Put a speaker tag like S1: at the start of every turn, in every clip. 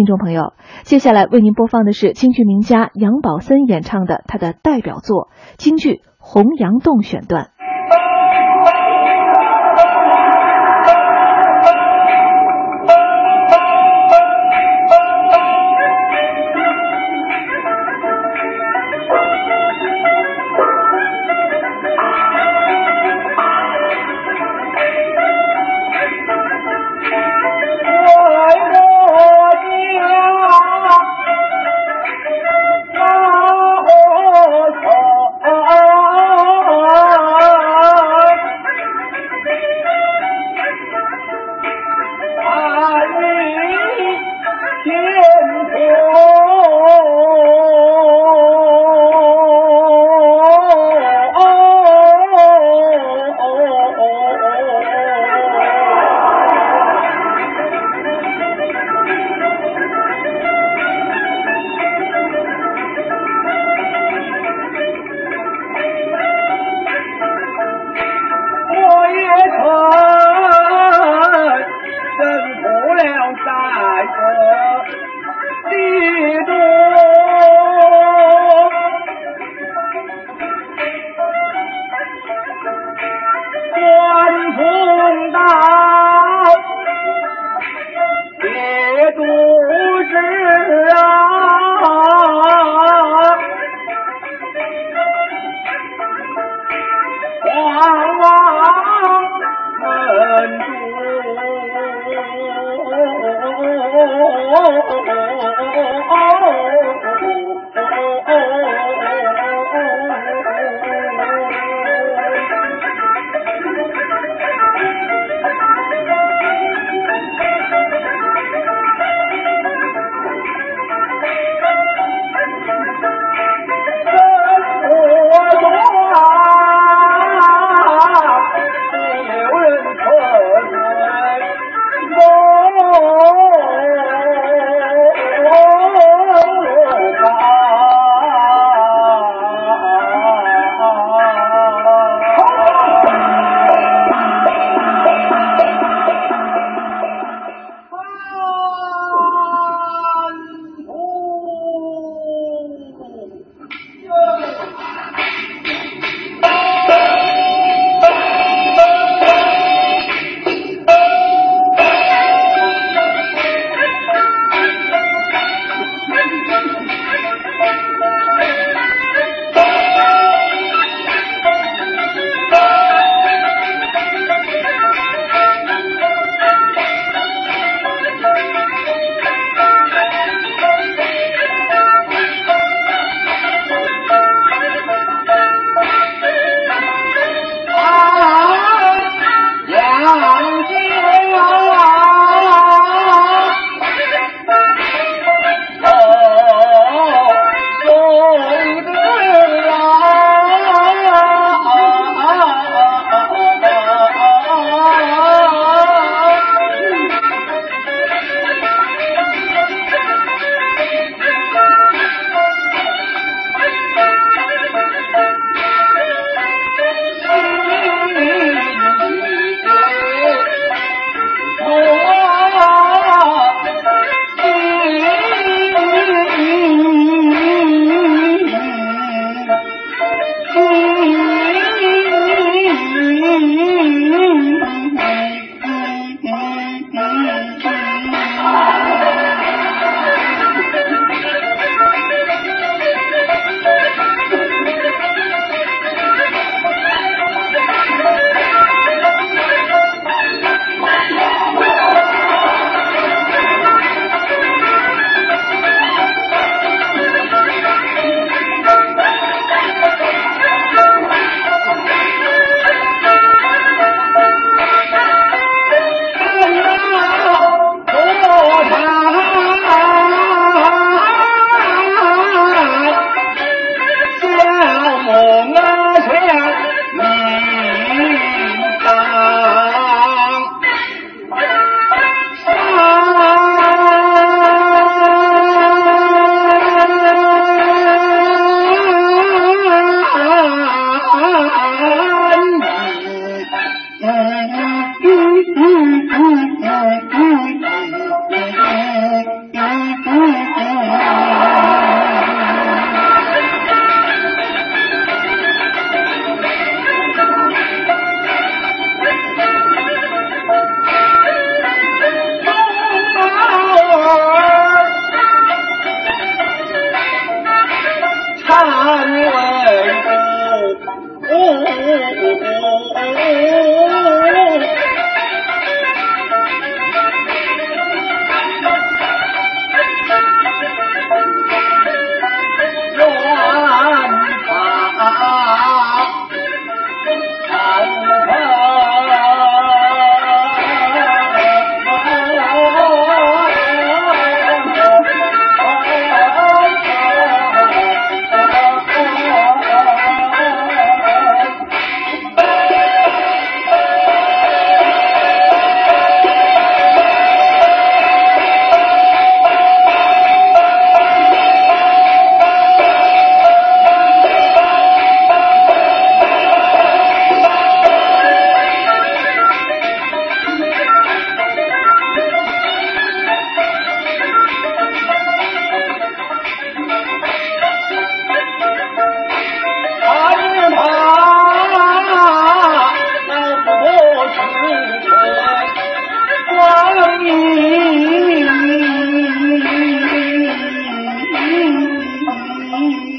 S1: 听众朋友，接下来为您播放的是京剧名家杨宝森演唱的他的代表作京剧《洪阳洞》选段。Thank you. الله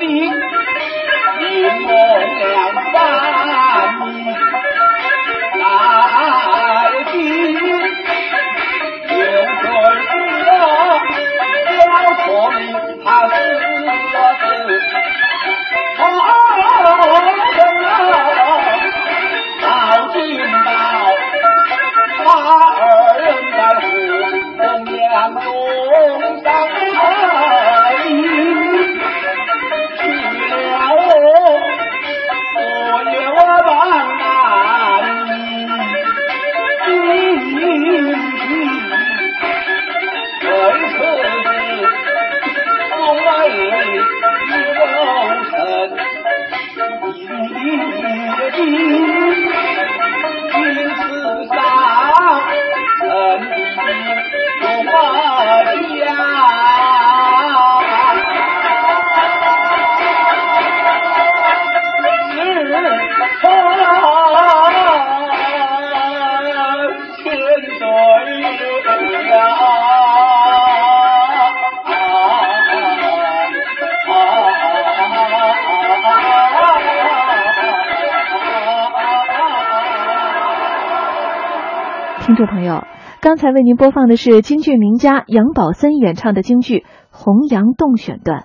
S1: 听众朋友，刚才为您播放的是京剧名家杨宝森演唱的京剧《洪阳洞》选段。